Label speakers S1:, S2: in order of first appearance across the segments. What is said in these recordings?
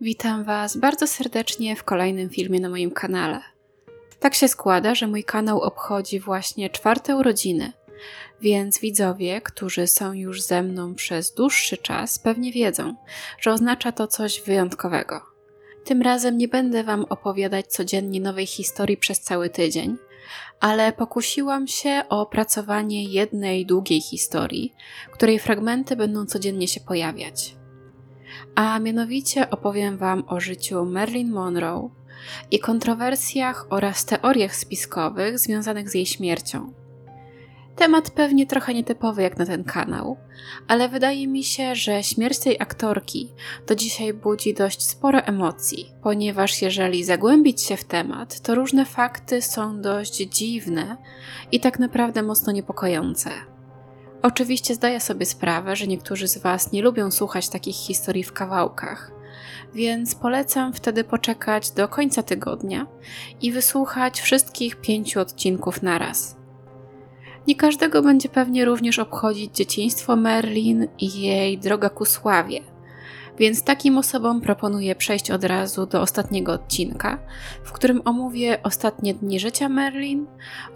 S1: Witam Was bardzo serdecznie w kolejnym filmie na moim kanale. Tak się składa, że mój kanał obchodzi właśnie czwarte urodziny, więc widzowie, którzy są już ze mną przez dłuższy czas, pewnie wiedzą, że oznacza to coś wyjątkowego. Tym razem nie będę Wam opowiadać codziennie nowej historii przez cały tydzień, ale pokusiłam się o opracowanie jednej długiej historii, której fragmenty będą codziennie się pojawiać a mianowicie opowiem Wam o życiu Marilyn Monroe i kontrowersjach oraz teoriach spiskowych związanych z jej śmiercią. Temat pewnie trochę nietypowy jak na ten kanał, ale wydaje mi się, że śmierć tej aktorki do dzisiaj budzi dość sporo emocji, ponieważ jeżeli zagłębić się w temat, to różne fakty są dość dziwne i tak naprawdę mocno niepokojące. Oczywiście zdaję sobie sprawę, że niektórzy z Was nie lubią słuchać takich historii w kawałkach, więc polecam wtedy poczekać do końca tygodnia i wysłuchać wszystkich pięciu odcinków naraz. Nie każdego będzie pewnie również obchodzić dzieciństwo Merlin i jej droga ku sławie, więc takim osobom proponuję przejść od razu do ostatniego odcinka, w którym omówię ostatnie dni życia Merlin,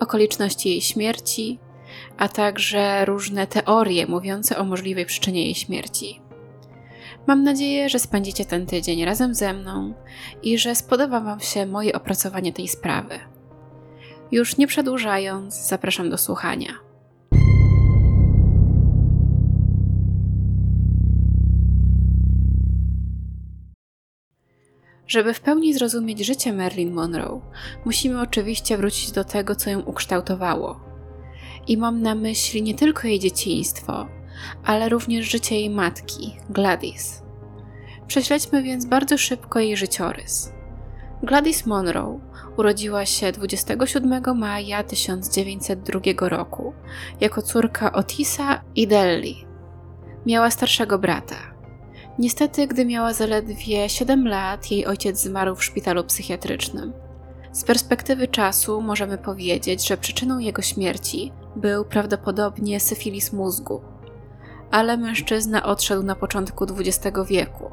S1: okoliczności jej śmierci, a także różne teorie mówiące o możliwej przyczynie jej śmierci. Mam nadzieję, że spędzicie ten tydzień razem ze mną i że spodoba Wam się moje opracowanie tej sprawy. Już nie przedłużając, zapraszam do słuchania. Żeby w pełni zrozumieć życie Marilyn Monroe, musimy oczywiście wrócić do tego, co ją ukształtowało i mam na myśli nie tylko jej dzieciństwo, ale również życie jej matki, Gladys. Prześledźmy więc bardzo szybko jej życiorys. Gladys Monroe urodziła się 27 maja 1902 roku jako córka Otisa i Delli. Miała starszego brata. Niestety, gdy miała zaledwie 7 lat, jej ojciec zmarł w szpitalu psychiatrycznym. Z perspektywy czasu możemy powiedzieć, że przyczyną jego śmierci był prawdopodobnie syfilis mózgu. Ale mężczyzna odszedł na początku XX wieku,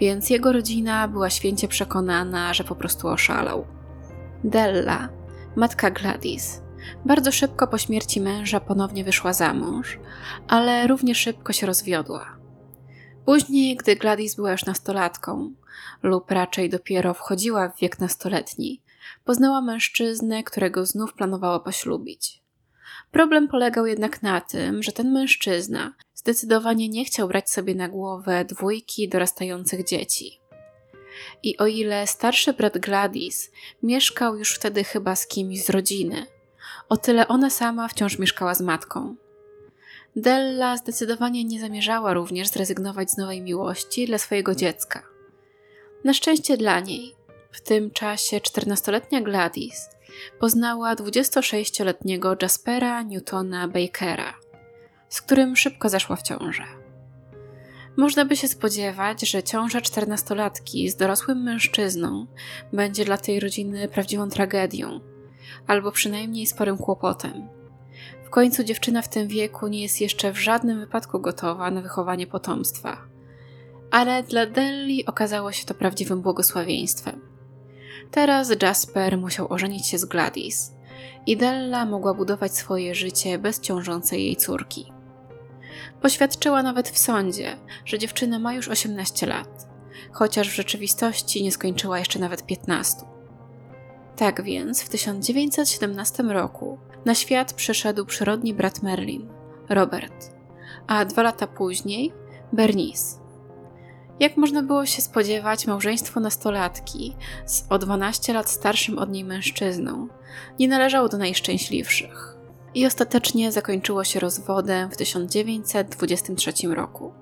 S1: więc jego rodzina była święcie przekonana, że po prostu oszalał. Della, matka Gladys, bardzo szybko po śmierci męża ponownie wyszła za mąż, ale równie szybko się rozwiodła. Później, gdy Gladys była już nastolatką, lub raczej dopiero wchodziła w wiek nastoletni, poznała mężczyznę, którego znów planowała poślubić. Problem polegał jednak na tym, że ten mężczyzna zdecydowanie nie chciał brać sobie na głowę dwójki dorastających dzieci. I o ile starszy brat Gladys mieszkał już wtedy chyba z kimś z rodziny, o tyle ona sama wciąż mieszkała z matką. Della zdecydowanie nie zamierzała również zrezygnować z nowej miłości dla swojego dziecka. Na szczęście dla niej, w tym czasie 14-letnia Gladys poznała 26-letniego Jaspera Newtona Bakera, z którym szybko zaszła w ciążę. Można by się spodziewać, że ciąża czternastolatki z dorosłym mężczyzną będzie dla tej rodziny prawdziwą tragedią, albo przynajmniej sporym kłopotem. W końcu dziewczyna w tym wieku nie jest jeszcze w żadnym wypadku gotowa na wychowanie potomstwa. Ale dla Delli okazało się to prawdziwym błogosławieństwem. Teraz Jasper musiał ożenić się z Gladys i Della mogła budować swoje życie bez ciążącej jej córki. Poświadczyła nawet w sądzie, że dziewczyna ma już 18 lat, chociaż w rzeczywistości nie skończyła jeszcze nawet 15. Tak więc w 1917 roku na świat przyszedł przyrodni brat Merlin, Robert, a dwa lata później Bernice. Jak można było się spodziewać, małżeństwo nastolatki z o 12 lat starszym od niej mężczyzną nie należało do najszczęśliwszych i ostatecznie zakończyło się rozwodem w 1923 roku.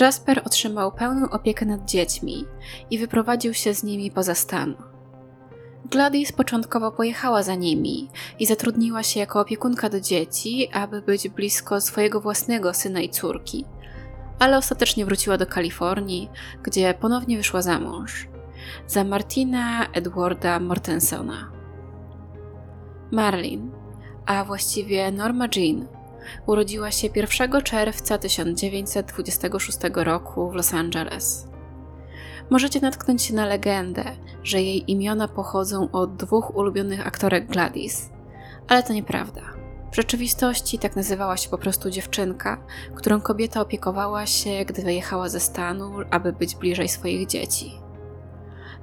S1: Jasper otrzymał pełną opiekę nad dziećmi i wyprowadził się z nimi poza stan. Gladys początkowo pojechała za nimi i zatrudniła się jako opiekunka do dzieci, aby być blisko swojego własnego syna i córki – ale ostatecznie wróciła do Kalifornii, gdzie ponownie wyszła za mąż za Martina Edwarda Mortensona. Marlin, a właściwie Norma Jean, urodziła się 1 czerwca 1926 roku w Los Angeles. możecie natknąć się na legendę, że jej imiona pochodzą od dwóch ulubionych aktorek Gladys, ale to nieprawda. W rzeczywistości tak nazywała się po prostu dziewczynka, którą kobieta opiekowała się, gdy wyjechała ze stanu, aby być bliżej swoich dzieci.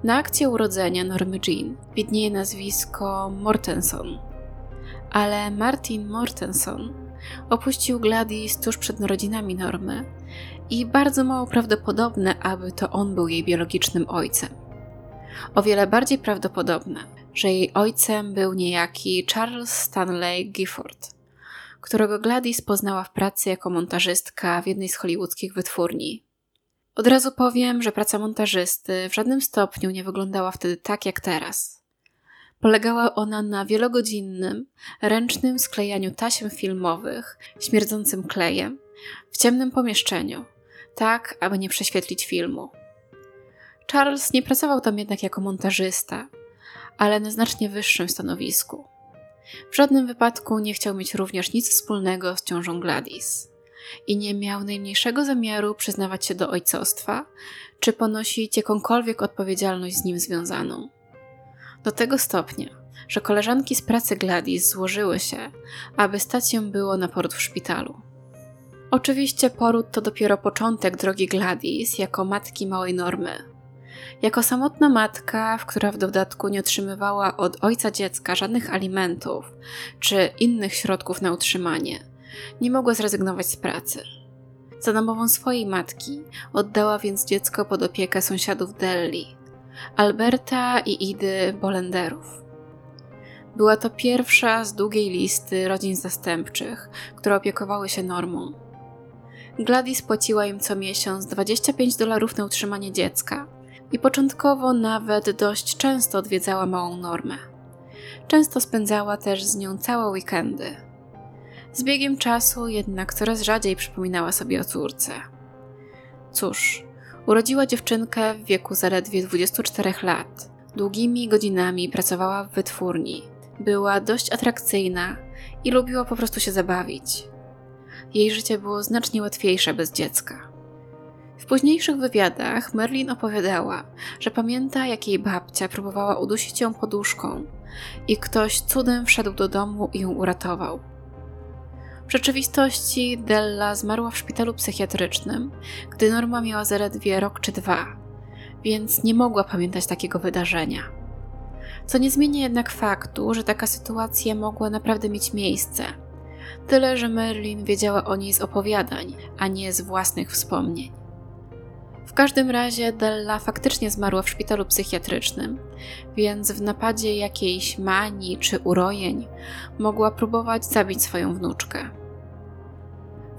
S1: Na akcie urodzenia Normy Jean widnieje nazwisko Mortenson, ale Martin Mortenson opuścił Gladys tuż przed narodzinami Normy i bardzo mało prawdopodobne, aby to on był jej biologicznym ojcem. O wiele bardziej prawdopodobne, że jej ojcem był niejaki Charles Stanley Gifford, którego Gladys poznała w pracy jako montażystka w jednej z hollywoodzkich wytwórni. Od razu powiem, że praca montażysty w żadnym stopniu nie wyglądała wtedy tak jak teraz. Polegała ona na wielogodzinnym, ręcznym sklejaniu taśm filmowych, śmierdzącym klejem, w ciemnym pomieszczeniu, tak aby nie prześwietlić filmu. Charles nie pracował tam jednak jako montażysta, ale na znacznie wyższym stanowisku. W żadnym wypadku nie chciał mieć również nic wspólnego z ciążą Gladys i nie miał najmniejszego zamiaru przyznawać się do ojcostwa, czy ponosić jakąkolwiek odpowiedzialność z nim związaną. Do tego stopnia, że koleżanki z pracy Gladys złożyły się, aby stać się było na poród w szpitalu. Oczywiście poród to dopiero początek drogi Gladys jako matki małej normy. Jako samotna matka, w która w dodatku nie otrzymywała od ojca dziecka żadnych alimentów czy innych środków na utrzymanie, nie mogła zrezygnować z pracy. Za namową swojej matki oddała więc dziecko pod opiekę sąsiadów Delli, Alberta i Idy Bolenderów. Była to pierwsza z długiej listy rodzin zastępczych, które opiekowały się normą. Gladys płaciła im co miesiąc 25 dolarów na utrzymanie dziecka i początkowo nawet dość często odwiedzała małą normę. Często spędzała też z nią całe weekendy. Z biegiem czasu jednak coraz rzadziej przypominała sobie o córce. Cóż, urodziła dziewczynkę w wieku zaledwie 24 lat. Długimi godzinami pracowała w wytwórni. Była dość atrakcyjna i lubiła po prostu się zabawić. Jej życie było znacznie łatwiejsze bez dziecka. W późniejszych wywiadach Merlin opowiadała, że pamięta, jak jej babcia próbowała udusić ją poduszką i ktoś cudem wszedł do domu i ją uratował. W rzeczywistości Della zmarła w szpitalu psychiatrycznym, gdy Norma miała zaledwie rok czy dwa, więc nie mogła pamiętać takiego wydarzenia. Co nie zmienia jednak faktu, że taka sytuacja mogła naprawdę mieć miejsce. Tyle, że Merlin wiedziała o niej z opowiadań, a nie z własnych wspomnień. W każdym razie Della faktycznie zmarła w szpitalu psychiatrycznym, więc w napadzie jakiejś manii czy urojeń mogła próbować zabić swoją wnuczkę.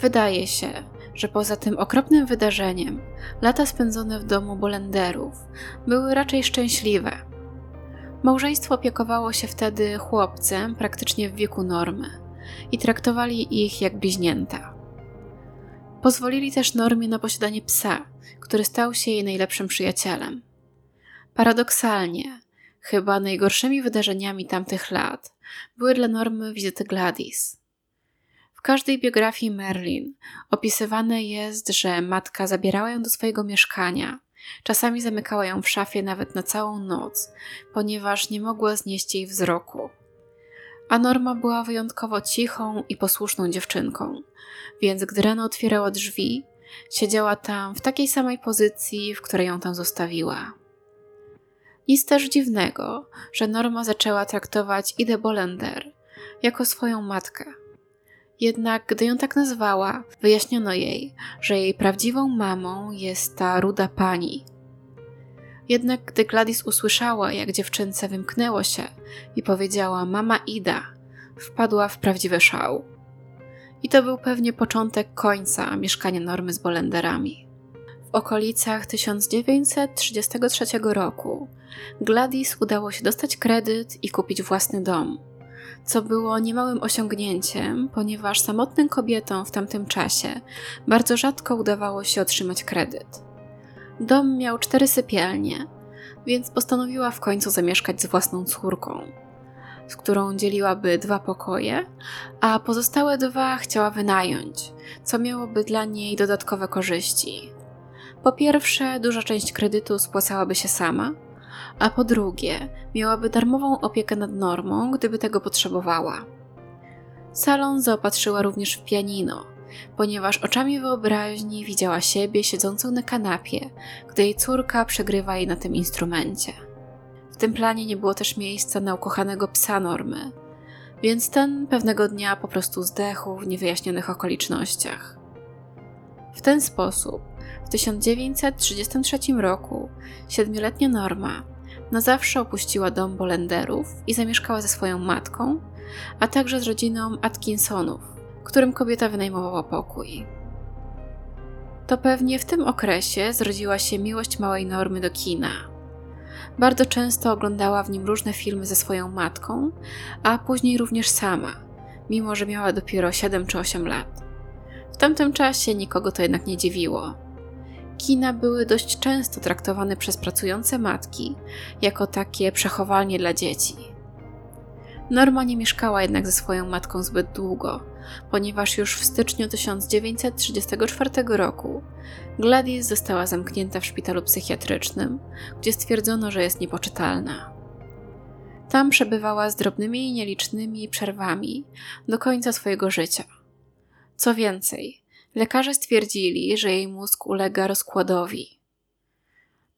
S1: Wydaje się, że poza tym okropnym wydarzeniem, lata spędzone w domu Bolenderów były raczej szczęśliwe. Małżeństwo opiekowało się wtedy chłopcem praktycznie w wieku normy i traktowali ich jak bliźnięta. Pozwolili też Normie na posiadanie psa, który stał się jej najlepszym przyjacielem. Paradoksalnie, chyba najgorszymi wydarzeniami tamtych lat były dla Normy wizyty Gladys. W każdej biografii Merlin opisywane jest, że matka zabierała ją do swojego mieszkania, czasami zamykała ją w szafie nawet na całą noc, ponieważ nie mogła znieść jej wzroku a Norma była wyjątkowo cichą i posłuszną dziewczynką, więc gdy rano otwierała drzwi, siedziała tam w takiej samej pozycji, w której ją tam zostawiła. Nic też dziwnego, że Norma zaczęła traktować Idę Bolender jako swoją matkę. Jednak gdy ją tak nazwała, wyjaśniono jej, że jej prawdziwą mamą jest ta ruda pani, jednak gdy Gladys usłyszała, jak dziewczynce wymknęło się i powiedziała mama Ida, wpadła w prawdziwy szał. I to był pewnie początek końca mieszkania Normy z Bolenderami. W okolicach 1933 roku Gladys udało się dostać kredyt i kupić własny dom, co było niemałym osiągnięciem, ponieważ samotnym kobietom w tamtym czasie bardzo rzadko udawało się otrzymać kredyt. Dom miał cztery sypialnie, więc postanowiła w końcu zamieszkać z własną córką, z którą dzieliłaby dwa pokoje, a pozostałe dwa chciała wynająć, co miałoby dla niej dodatkowe korzyści. Po pierwsze, duża część kredytu spłacałaby się sama, a po drugie, miałaby darmową opiekę nad normą, gdyby tego potrzebowała. Salon zaopatrzyła również w pianino, ponieważ oczami wyobraźni widziała siebie siedzącą na kanapie, gdy jej córka przegrywa jej na tym instrumencie. Tym planie nie było też miejsca na ukochanego psa Normy, więc ten pewnego dnia po prostu zdechł w niewyjaśnionych okolicznościach. W ten sposób w 1933 roku siedmioletnia Norma na zawsze opuściła dom Bolenderów i zamieszkała ze swoją matką, a także z rodziną Atkinsonów, którym kobieta wynajmowała pokój. To pewnie w tym okresie zrodziła się miłość małej Normy do kina. Bardzo często oglądała w nim różne filmy ze swoją matką, a później również sama, mimo że miała dopiero 7 czy 8 lat. W tamtym czasie nikogo to jednak nie dziwiło. Kina były dość często traktowane przez pracujące matki jako takie przechowalnie dla dzieci. Norma nie mieszkała jednak ze swoją matką zbyt długo, ponieważ już w styczniu 1934 roku Gladys została zamknięta w szpitalu psychiatrycznym, gdzie stwierdzono, że jest niepoczytalna. Tam przebywała z drobnymi i nielicznymi przerwami do końca swojego życia. Co więcej, lekarze stwierdzili, że jej mózg ulega rozkładowi.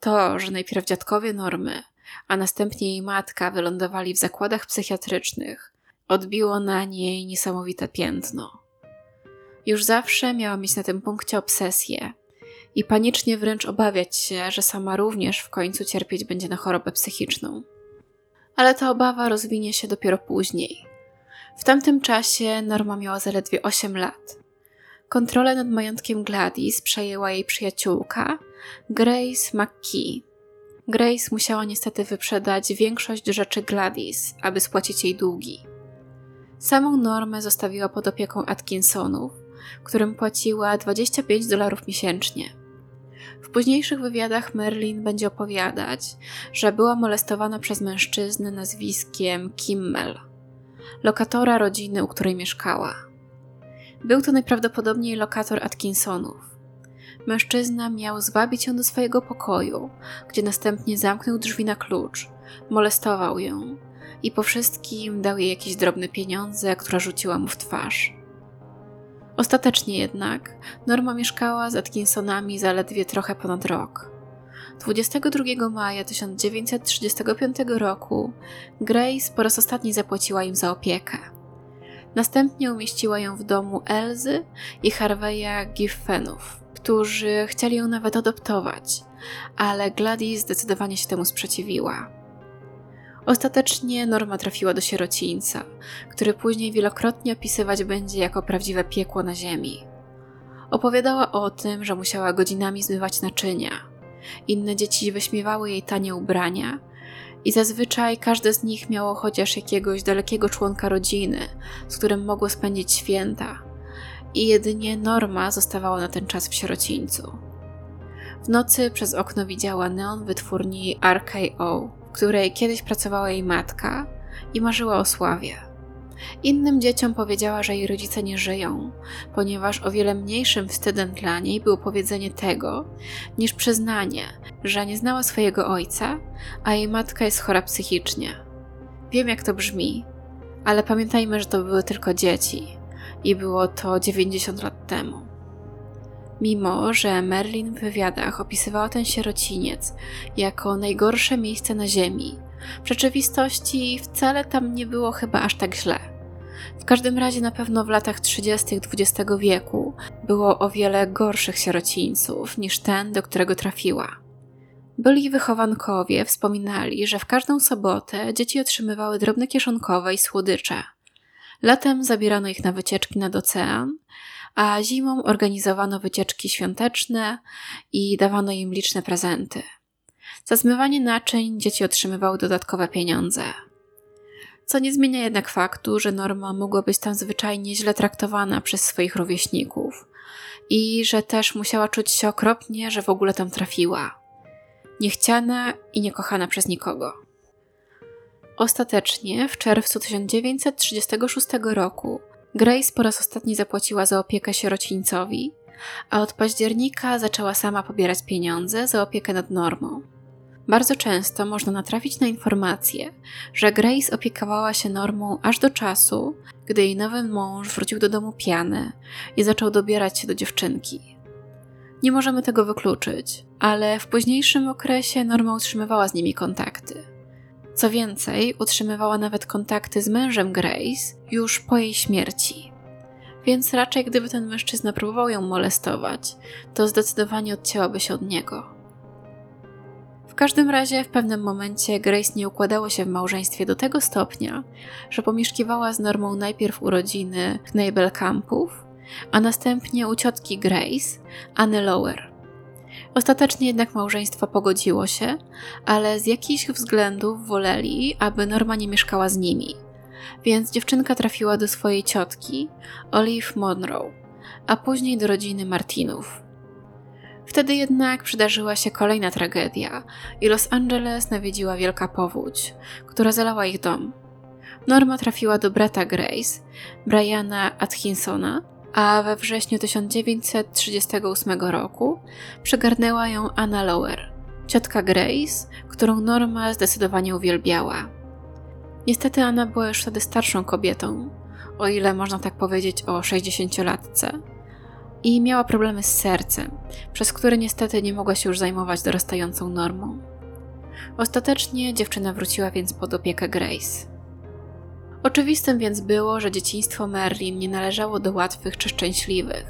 S1: To, że najpierw dziadkowie Normy a następnie jej matka wylądowali w zakładach psychiatrycznych, odbiło na niej niesamowite piętno. Już zawsze miała mieć na tym punkcie obsesję i panicznie wręcz obawiać się, że sama również w końcu cierpieć będzie na chorobę psychiczną. Ale ta obawa rozwinie się dopiero później. W tamtym czasie Norma miała zaledwie 8 lat. Kontrolę nad majątkiem Gladys przejęła jej przyjaciółka Grace McKee, Grace musiała niestety wyprzedać większość rzeczy Gladys, aby spłacić jej długi. Samą Normę zostawiła pod opieką Atkinsonów, którym płaciła 25 dolarów miesięcznie. W późniejszych wywiadach Merlin będzie opowiadać, że była molestowana przez mężczyznę nazwiskiem Kimmel, lokatora rodziny, u której mieszkała. Był to najprawdopodobniej lokator Atkinsonów. Mężczyzna miał zwabić ją do swojego pokoju, gdzie następnie zamknął drzwi na klucz, molestował ją i po wszystkim dał jej jakieś drobne pieniądze, które rzuciła mu w twarz. Ostatecznie jednak Norma mieszkała z Atkinsonami zaledwie trochę ponad rok. 22 maja 1935 roku Grace po raz ostatni zapłaciła im za opiekę. Następnie umieściła ją w domu Elzy i Harveya Giffenów którzy chcieli ją nawet adoptować, ale Gladys zdecydowanie się temu sprzeciwiła. Ostatecznie Norma trafiła do sierocińca, który później wielokrotnie opisywać będzie jako prawdziwe piekło na ziemi. Opowiadała o tym, że musiała godzinami zmywać naczynia. Inne dzieci wyśmiewały jej tanie ubrania i zazwyczaj każde z nich miało chociaż jakiegoś dalekiego członka rodziny, z którym mogło spędzić święta i jedynie Norma zostawała na ten czas w sierocińcu. W nocy przez okno widziała neon wytwórni RKO, w której kiedyś pracowała jej matka i marzyła o sławie. Innym dzieciom powiedziała, że jej rodzice nie żyją, ponieważ o wiele mniejszym wstydem dla niej było powiedzenie tego, niż przyznanie, że nie znała swojego ojca, a jej matka jest chora psychicznie. Wiem, jak to brzmi, ale pamiętajmy, że to były tylko dzieci, i było to 90 lat temu. Mimo, że Merlin w wywiadach opisywała ten sierociniec jako najgorsze miejsce na Ziemi, w rzeczywistości wcale tam nie było chyba aż tak źle. W każdym razie na pewno w latach 30. XX wieku było o wiele gorszych sierocińców niż ten, do którego trafiła. Byli wychowankowie wspominali, że w każdą sobotę dzieci otrzymywały drobne kieszonkowe i słodycze – Latem zabierano ich na wycieczki nad ocean, a zimą organizowano wycieczki świąteczne i dawano im liczne prezenty. Za zmywanie naczyń dzieci otrzymywały dodatkowe pieniądze. Co nie zmienia jednak faktu, że Norma mogła być tam zwyczajnie źle traktowana przez swoich rówieśników i że też musiała czuć się okropnie, że w ogóle tam trafiła. Niechciana i niekochana przez nikogo. Ostatecznie w czerwcu 1936 roku Grace po raz ostatni zapłaciła za opiekę sierocińcowi, a od października zaczęła sama pobierać pieniądze za opiekę nad normą. Bardzo często można natrafić na informację, że Grace opiekowała się normą aż do czasu, gdy jej nowy mąż wrócił do domu pijany i zaczął dobierać się do dziewczynki. Nie możemy tego wykluczyć, ale w późniejszym okresie Norma utrzymywała z nimi kontakty. Co więcej, utrzymywała nawet kontakty z mężem Grace już po jej śmierci. Więc raczej gdyby ten mężczyzna próbował ją molestować, to zdecydowanie odcięłaby się od niego. W każdym razie w pewnym momencie Grace nie układało się w małżeństwie do tego stopnia, że pomieszkiwała z Normą najpierw u rodziny Campów, a następnie u ciotki Grace, Anny Lower. Ostatecznie jednak małżeństwo pogodziło się, ale z jakichś względów woleli, aby Norma nie mieszkała z nimi. Więc dziewczynka trafiła do swojej ciotki, Olive Monroe, a później do rodziny Martinów. Wtedy jednak przydarzyła się kolejna tragedia i Los Angeles nawiedziła wielka powódź, która zalała ich dom. Norma trafiła do brata Grace, Briana Atkinsona, a we wrześniu 1938 roku przygarnęła ją Anna Lower, ciotka Grace, którą Norma zdecydowanie uwielbiała. Niestety Anna była już wtedy starszą kobietą, o ile można tak powiedzieć o 60-latce, i miała problemy z sercem, przez które niestety nie mogła się już zajmować dorastającą normą. Ostatecznie dziewczyna wróciła więc pod opiekę Grace. Oczywistym więc było, że dzieciństwo Merlin nie należało do łatwych czy szczęśliwych.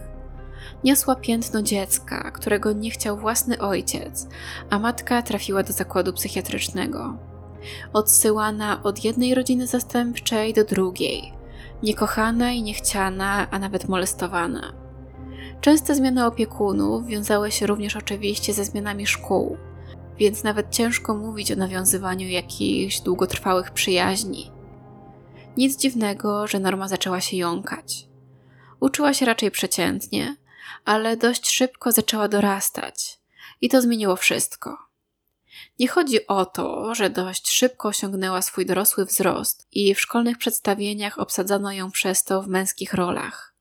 S1: Niosła piętno dziecka, którego nie chciał własny ojciec, a matka trafiła do zakładu psychiatrycznego. Odsyłana od jednej rodziny zastępczej do drugiej, niekochana i niechciana, a nawet molestowana. Częste zmiany opiekunów wiązały się również oczywiście ze zmianami szkół, więc nawet ciężko mówić o nawiązywaniu jakichś długotrwałych przyjaźni. Nic dziwnego, że Norma zaczęła się jąkać. Uczyła się raczej przeciętnie, ale dość szybko zaczęła dorastać i to zmieniło wszystko. Nie chodzi o to, że dość szybko osiągnęła swój dorosły wzrost i w szkolnych przedstawieniach obsadzano ją przez to w męskich rolach.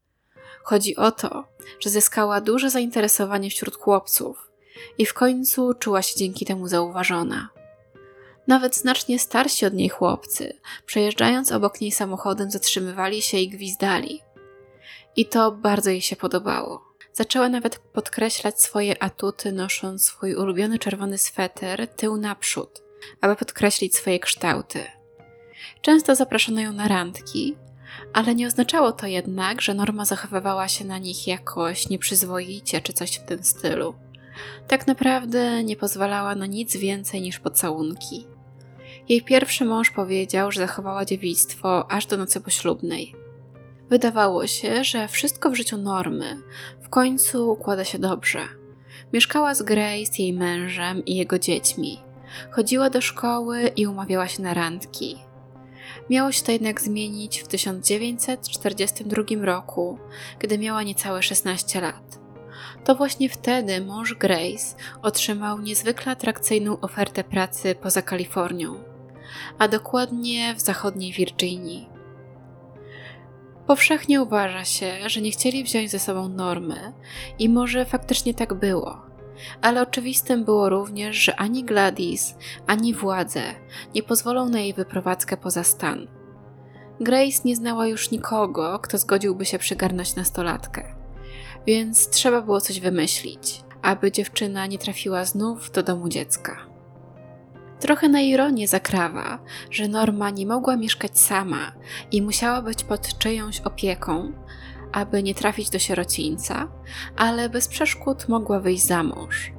S1: Chodzi o to, że zyskała duże zainteresowanie wśród chłopców i w końcu czuła się dzięki temu zauważona. Nawet znacznie starsi od niej chłopcy, przejeżdżając obok niej samochodem, zatrzymywali się i gwizdali. I to bardzo jej się podobało. Zaczęła nawet podkreślać swoje atuty, nosząc swój ulubiony czerwony sweter tył naprzód, aby podkreślić swoje kształty. Często zapraszano ją na randki, ale nie oznaczało to jednak, że Norma zachowywała się na nich jakoś nieprzyzwoicie czy coś w tym stylu. Tak naprawdę nie pozwalała na nic więcej niż pocałunki. Jej pierwszy mąż powiedział, że zachowała dziewictwo aż do nocy poślubnej. Wydawało się, że wszystko w życiu Normy w końcu układa się dobrze. Mieszkała z Grace, jej mężem i jego dziećmi. Chodziła do szkoły i umawiała się na randki. Miało się to jednak zmienić w 1942 roku, gdy miała niecałe 16 lat. To właśnie wtedy mąż Grace otrzymał niezwykle atrakcyjną ofertę pracy poza Kalifornią, a dokładnie w zachodniej Virginii. Powszechnie uważa się, że nie chcieli wziąć ze sobą normy i może faktycznie tak było. Ale oczywistym było również, że ani Gladys, ani władze nie pozwolą na jej wyprowadzkę poza stan. Grace nie znała już nikogo, kto zgodziłby się przygarnąć nastolatkę więc trzeba było coś wymyślić, aby dziewczyna nie trafiła znów do domu dziecka. Trochę na ironię zakrawa, że Norma nie mogła mieszkać sama i musiała być pod czyjąś opieką, aby nie trafić do sierocińca, ale bez przeszkód mogła wyjść za mąż.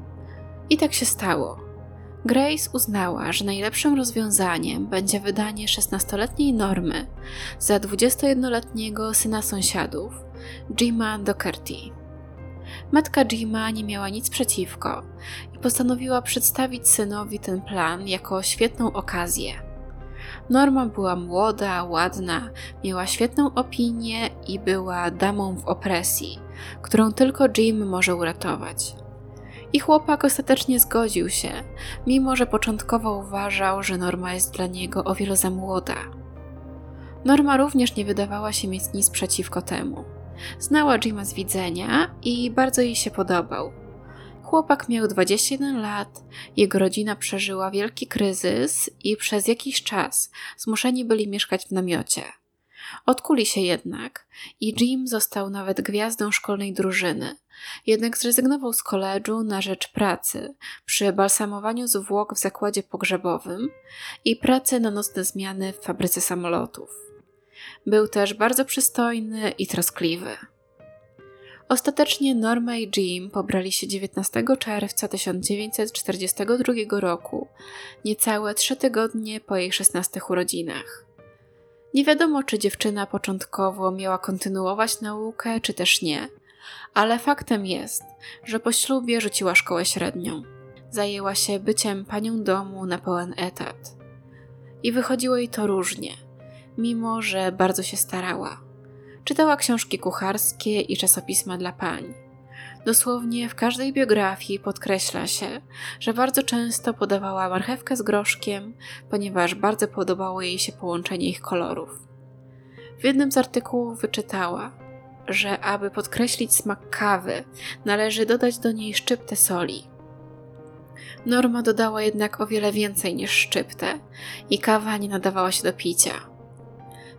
S1: I tak się stało. Grace uznała, że najlepszym rozwiązaniem będzie wydanie 16-letniej Normy za 21-letniego syna sąsiadów, Jima Doherty. Matka Jima nie miała nic przeciwko i postanowiła przedstawić synowi ten plan jako świetną okazję. Norma była młoda, ładna, miała świetną opinię i była damą w opresji, którą tylko Jim może uratować. I chłopak ostatecznie zgodził się, mimo że początkowo uważał, że Norma jest dla niego o wiele za młoda. Norma również nie wydawała się mieć nic przeciwko temu Znała Jima z widzenia i bardzo jej się podobał. Chłopak miał 21 lat, jego rodzina przeżyła wielki kryzys i przez jakiś czas zmuszeni byli mieszkać w namiocie. Odkuli się jednak i Jim został nawet gwiazdą szkolnej drużyny. Jednak zrezygnował z koledżu na rzecz pracy przy balsamowaniu zwłok w zakładzie pogrzebowym i pracy na nocne zmiany w fabryce samolotów. Był też bardzo przystojny i troskliwy. Ostatecznie Norma i Jim pobrali się 19 czerwca 1942 roku, niecałe trzy tygodnie po jej 16 urodzinach. Nie wiadomo, czy dziewczyna początkowo miała kontynuować naukę, czy też nie, ale faktem jest, że po ślubie rzuciła szkołę średnią. Zajęła się byciem panią domu na pełen etat. I wychodziło jej to różnie, mimo że bardzo się starała. Czytała książki kucharskie i czasopisma dla pań. Dosłownie w każdej biografii podkreśla się, że bardzo często podawała marchewkę z groszkiem, ponieważ bardzo podobało jej się połączenie ich kolorów. W jednym z artykułów wyczytała, że aby podkreślić smak kawy, należy dodać do niej szczyptę soli. Norma dodała jednak o wiele więcej niż szczyptę i kawa nie nadawała się do picia.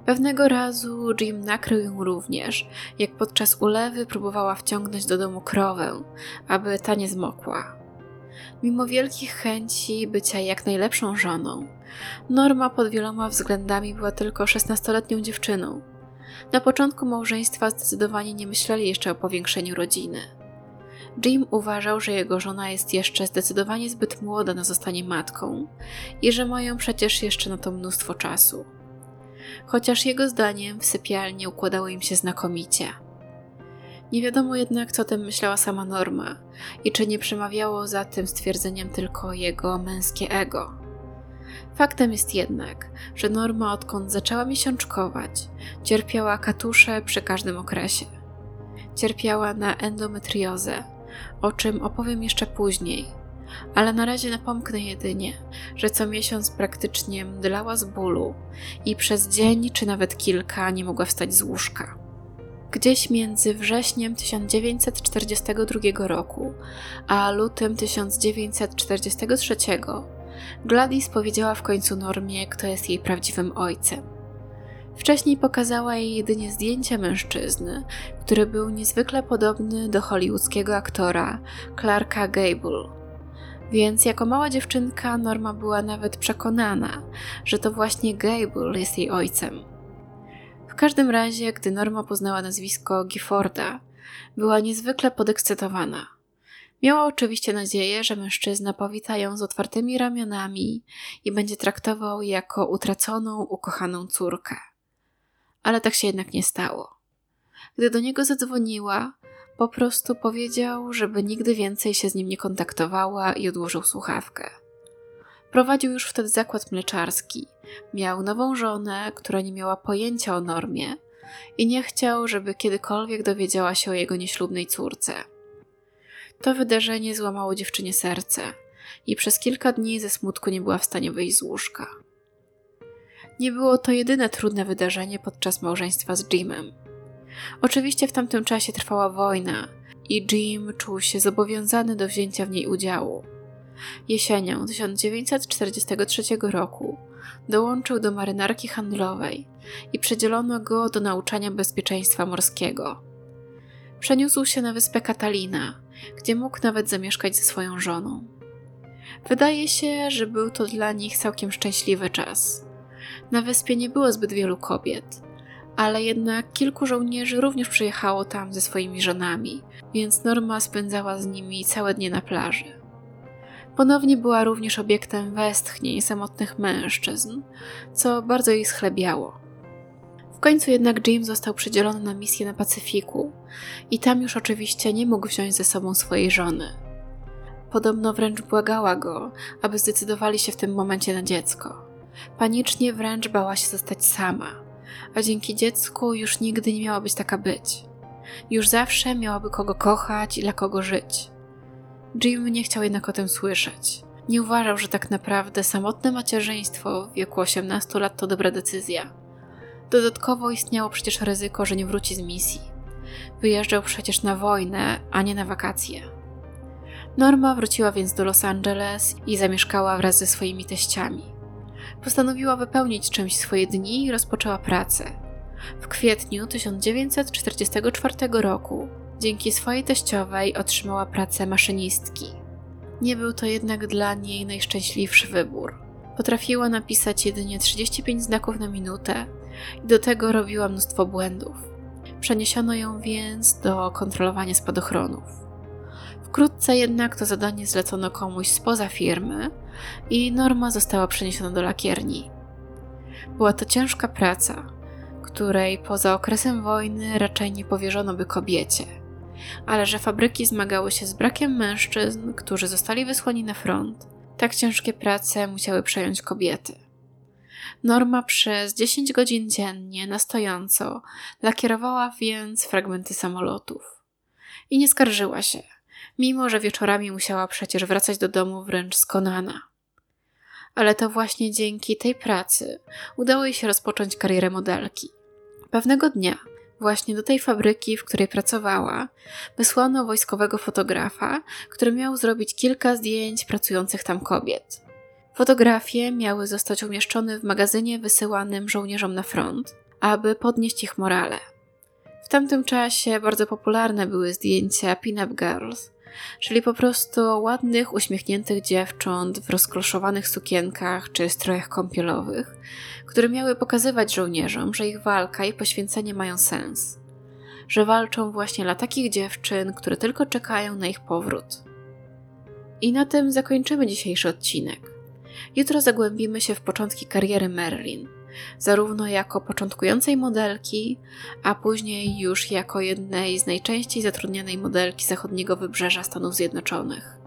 S1: Pewnego razu Jim nakrył ją również, jak podczas ulewy próbowała wciągnąć do domu krowę, aby ta nie zmokła. Mimo wielkich chęci bycia jak najlepszą żoną, Norma pod wieloma względami była tylko szesnastoletnią dziewczyną. Na początku małżeństwa zdecydowanie nie myśleli jeszcze o powiększeniu rodziny. Jim uważał, że jego żona jest jeszcze zdecydowanie zbyt młoda na zostanie matką i że mają przecież jeszcze na to mnóstwo czasu chociaż jego zdaniem w sypialni układało im się znakomicie. Nie wiadomo jednak, co tym myślała sama Norma i czy nie przemawiało za tym stwierdzeniem tylko jego męskie ego. Faktem jest jednak, że Norma odkąd zaczęła miesiączkować, cierpiała katusze przy każdym okresie. Cierpiała na endometriozę, o czym opowiem jeszcze później – ale na razie napomknę jedynie, że co miesiąc praktycznie mdlała z bólu i przez dzień czy nawet kilka nie mogła wstać z łóżka. Gdzieś między wrześniem 1942 roku a lutym 1943 Gladys powiedziała w końcu Normie, kto jest jej prawdziwym ojcem. Wcześniej pokazała jej jedynie zdjęcie mężczyzny, który był niezwykle podobny do hollywoodzkiego aktora Clarka Gable więc jako mała dziewczynka Norma była nawet przekonana, że to właśnie Gable jest jej ojcem. W każdym razie, gdy Norma poznała nazwisko Gifforda, była niezwykle podekscytowana. Miała oczywiście nadzieję, że mężczyzna powita ją z otwartymi ramionami i będzie traktował jako utraconą, ukochaną córkę. Ale tak się jednak nie stało. Gdy do niego zadzwoniła, po prostu powiedział, żeby nigdy więcej się z nim nie kontaktowała i odłożył słuchawkę. Prowadził już wtedy zakład mleczarski. Miał nową żonę, która nie miała pojęcia o normie i nie chciał, żeby kiedykolwiek dowiedziała się o jego nieślubnej córce. To wydarzenie złamało dziewczynie serce i przez kilka dni ze smutku nie była w stanie wyjść z łóżka. Nie było to jedyne trudne wydarzenie podczas małżeństwa z Jimem. Oczywiście w tamtym czasie trwała wojna i Jim czuł się zobowiązany do wzięcia w niej udziału. Jesienią 1943 roku dołączył do marynarki handlowej i przedzielono go do nauczania bezpieczeństwa morskiego. Przeniósł się na wyspę Katalina, gdzie mógł nawet zamieszkać ze swoją żoną. Wydaje się, że był to dla nich całkiem szczęśliwy czas. Na wyspie nie było zbyt wielu kobiet, ale jednak kilku żołnierzy również przyjechało tam ze swoimi żonami, więc Norma spędzała z nimi całe dnie na plaży. Ponownie była również obiektem westchnień samotnych mężczyzn, co bardzo jej schlebiało. W końcu jednak Jim został przydzielony na misję na Pacyfiku i tam już oczywiście nie mógł wziąć ze sobą swojej żony. Podobno wręcz błagała go, aby zdecydowali się w tym momencie na dziecko. Panicznie wręcz bała się zostać sama a dzięki dziecku już nigdy nie miała być taka być. Już zawsze miałaby kogo kochać i dla kogo żyć. Jim nie chciał jednak o tym słyszeć. Nie uważał, że tak naprawdę samotne macierzyństwo w wieku 18 lat to dobra decyzja. Dodatkowo istniało przecież ryzyko, że nie wróci z misji. Wyjeżdżał przecież na wojnę, a nie na wakacje. Norma wróciła więc do Los Angeles i zamieszkała wraz ze swoimi teściami. Postanowiła wypełnić czymś swoje dni i rozpoczęła pracę. W kwietniu 1944 roku dzięki swojej teściowej otrzymała pracę maszynistki. Nie był to jednak dla niej najszczęśliwszy wybór. Potrafiła napisać jedynie 35 znaków na minutę i do tego robiła mnóstwo błędów. Przeniesiono ją więc do kontrolowania spadochronów. Wkrótce jednak to zadanie zlecono komuś spoza firmy i Norma została przeniesiona do lakierni. Była to ciężka praca, której poza okresem wojny raczej nie powierzono by kobiecie, ale że fabryki zmagały się z brakiem mężczyzn, którzy zostali wysłani na front, tak ciężkie prace musiały przejąć kobiety. Norma przez 10 godzin dziennie na stojąco lakierowała więc fragmenty samolotów. I nie skarżyła się, mimo że wieczorami musiała przecież wracać do domu wręcz skonana. Ale to właśnie dzięki tej pracy udało jej się rozpocząć karierę modelki. Pewnego dnia, właśnie do tej fabryki, w której pracowała, wysłano wojskowego fotografa, który miał zrobić kilka zdjęć pracujących tam kobiet. Fotografie miały zostać umieszczone w magazynie wysyłanym żołnierzom na front, aby podnieść ich morale. W tamtym czasie bardzo popularne były zdjęcia pin-up girls, czyli po prostu ładnych, uśmiechniętych dziewcząt w rozkloszowanych sukienkach czy strojach kąpielowych, które miały pokazywać żołnierzom, że ich walka i poświęcenie mają sens, że walczą właśnie dla takich dziewczyn, które tylko czekają na ich powrót. I na tym zakończymy dzisiejszy odcinek. Jutro zagłębimy się w początki kariery Merlin, zarówno jako początkującej modelki, a później już jako jednej z najczęściej zatrudnianej modelki zachodniego wybrzeża Stanów Zjednoczonych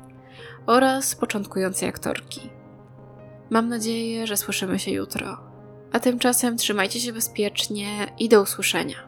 S1: oraz początkującej aktorki. Mam nadzieję, że słyszymy się jutro. A tymczasem trzymajcie się bezpiecznie i do usłyszenia.